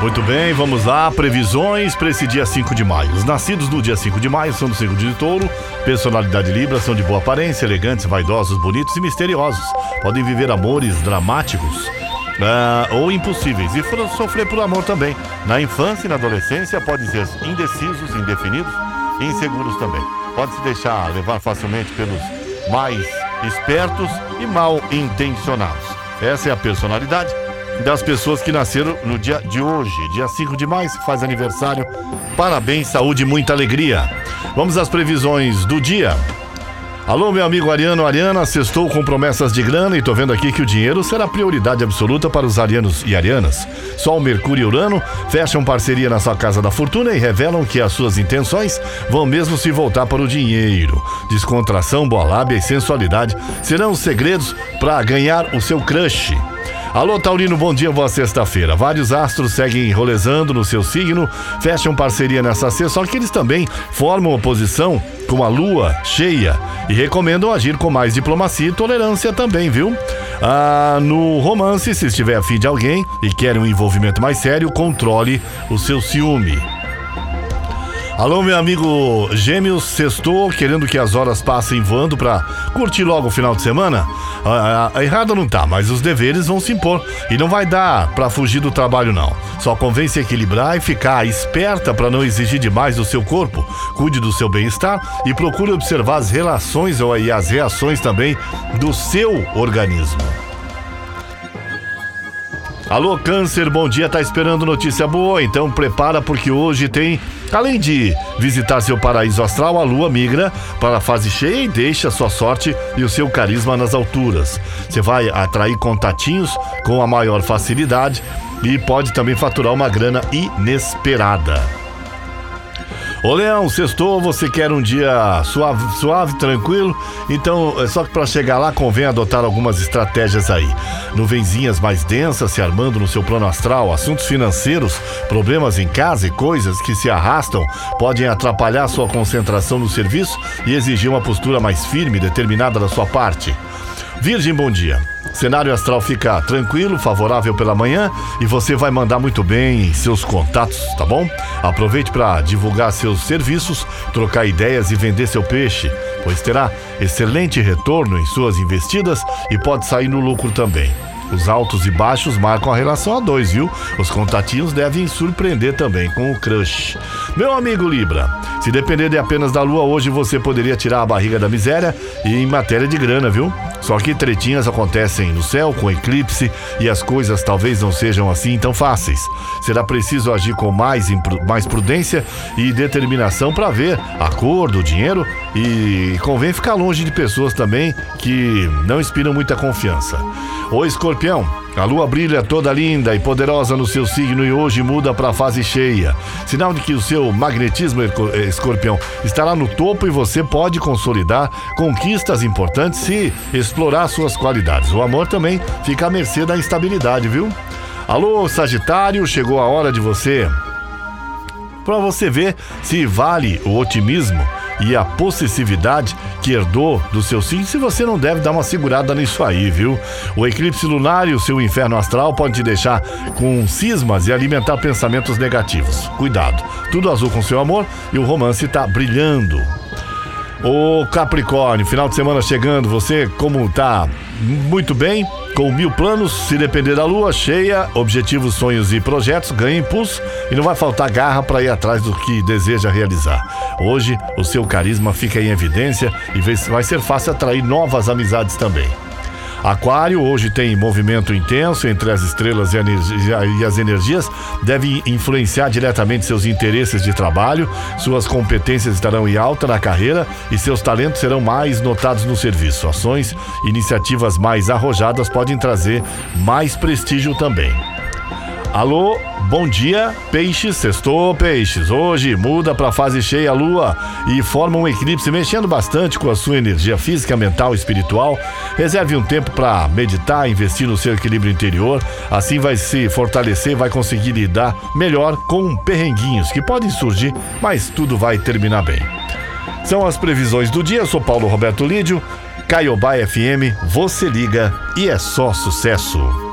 Muito bem, vamos lá. Previsões para esse dia 5 de maio. Os nascidos no dia 5 de maio são do signo de touro, personalidade libra, são de boa aparência, elegantes, vaidosos, bonitos e misteriosos. Podem viver amores dramáticos uh, ou impossíveis e sofrer por amor também. Na infância e na adolescência podem ser indecisos, indefinidos e inseguros também. Pode se deixar levar facilmente pelos mais espertos e mal intencionados. Essa é a personalidade das pessoas que nasceram no dia de hoje, dia 5 de maio, faz aniversário. Parabéns, saúde e muita alegria. Vamos às previsões do dia. Alô, meu amigo Ariano Ariana, sextou com promessas de grana e tô vendo aqui que o dinheiro será prioridade absoluta para os arianos e arianas. Sol, Mercúrio e Urano fecham parceria na sua casa da fortuna e revelam que as suas intenções vão mesmo se voltar para o dinheiro. Descontração, boa lábia e sensualidade serão os segredos para ganhar o seu crush. Alô, Taurino, bom dia, boa sexta-feira. Vários astros seguem rolezando no seu signo, fecham parceria nessa sexta, só que eles também formam oposição com a lua cheia e recomendam agir com mais diplomacia e tolerância também, viu? Ah, no romance, se estiver afim de alguém e quer um envolvimento mais sério, controle o seu ciúme. Alô, meu amigo Gêmeos, sextou, querendo que as horas passem voando pra curtir logo o final de semana? A, a, a errada não tá, mas os deveres vão se impor e não vai dar pra fugir do trabalho, não. Só convém se equilibrar e ficar esperta para não exigir demais do seu corpo. Cuide do seu bem-estar e procure observar as relações e as reações também do seu organismo. Alô, Câncer, bom dia. Tá esperando notícia boa? Então prepara porque hoje tem, além de visitar seu paraíso astral, a lua migra para a fase cheia e deixa sua sorte e o seu carisma nas alturas. Você vai atrair contatinhos com a maior facilidade e pode também faturar uma grana inesperada. Ô Leão, sextou, você quer um dia suave, suave, tranquilo? Então, é só que para chegar lá convém adotar algumas estratégias aí. Nuvenzinhas mais densas se armando no seu plano astral, assuntos financeiros, problemas em casa e coisas que se arrastam podem atrapalhar sua concentração no serviço e exigir uma postura mais firme e determinada da sua parte. Virgem, bom dia. Cenário astral fica tranquilo, favorável pela manhã e você vai mandar muito bem em seus contatos, tá bom? Aproveite para divulgar seus serviços, trocar ideias e vender seu peixe, pois terá excelente retorno em suas investidas e pode sair no lucro também. Os altos e baixos marcam a relação a dois, viu? Os contatinhos devem surpreender também com o crush. Meu amigo Libra, se depender de apenas da lua, hoje você poderia tirar a barriga da miséria e em matéria de grana, viu? Só que tretinhas acontecem no céu com eclipse e as coisas talvez não sejam assim tão fáceis. Será preciso agir com mais, mais prudência e determinação para ver a cor do dinheiro e convém ficar longe de pessoas também que não inspiram muita confiança. O escorpião, a lua brilha toda linda e poderosa no seu signo e hoje muda para a fase cheia. Sinal de que o seu magnetismo eh, escorpião estará no topo e você pode consolidar conquistas importantes se explorar suas qualidades. O amor também fica à mercê da instabilidade, viu? Alô, Sagitário, chegou a hora de você. Para você ver se vale o otimismo e a possessividade que herdou do seu signo, se você não deve dar uma segurada nisso aí, viu? O eclipse lunar e o seu inferno astral pode te deixar com cismas e alimentar pensamentos negativos. Cuidado, tudo azul com seu amor e o romance está brilhando. O Capricórnio, final de semana chegando, você como tá muito bem, com mil planos, se depender da lua cheia, objetivos, sonhos e projetos, ganha impulso e não vai faltar garra para ir atrás do que deseja realizar. Hoje, o seu carisma fica em evidência e vai ser fácil atrair novas amizades também. Aquário hoje tem movimento intenso entre as estrelas e as energias, deve influenciar diretamente seus interesses de trabalho, suas competências estarão em alta na carreira e seus talentos serão mais notados no serviço. Ações, iniciativas mais arrojadas podem trazer mais prestígio também. Alô, bom dia, peixes, sextou, peixes. Hoje muda para fase cheia a lua e forma um eclipse mexendo bastante com a sua energia física, mental e espiritual. Reserve um tempo para meditar, investir no seu equilíbrio interior. Assim vai se fortalecer, vai conseguir lidar melhor com perrenguinhos que podem surgir, mas tudo vai terminar bem. São as previsões do dia. Eu sou Paulo Roberto Lídio, Caiobá FM, você liga e é só sucesso.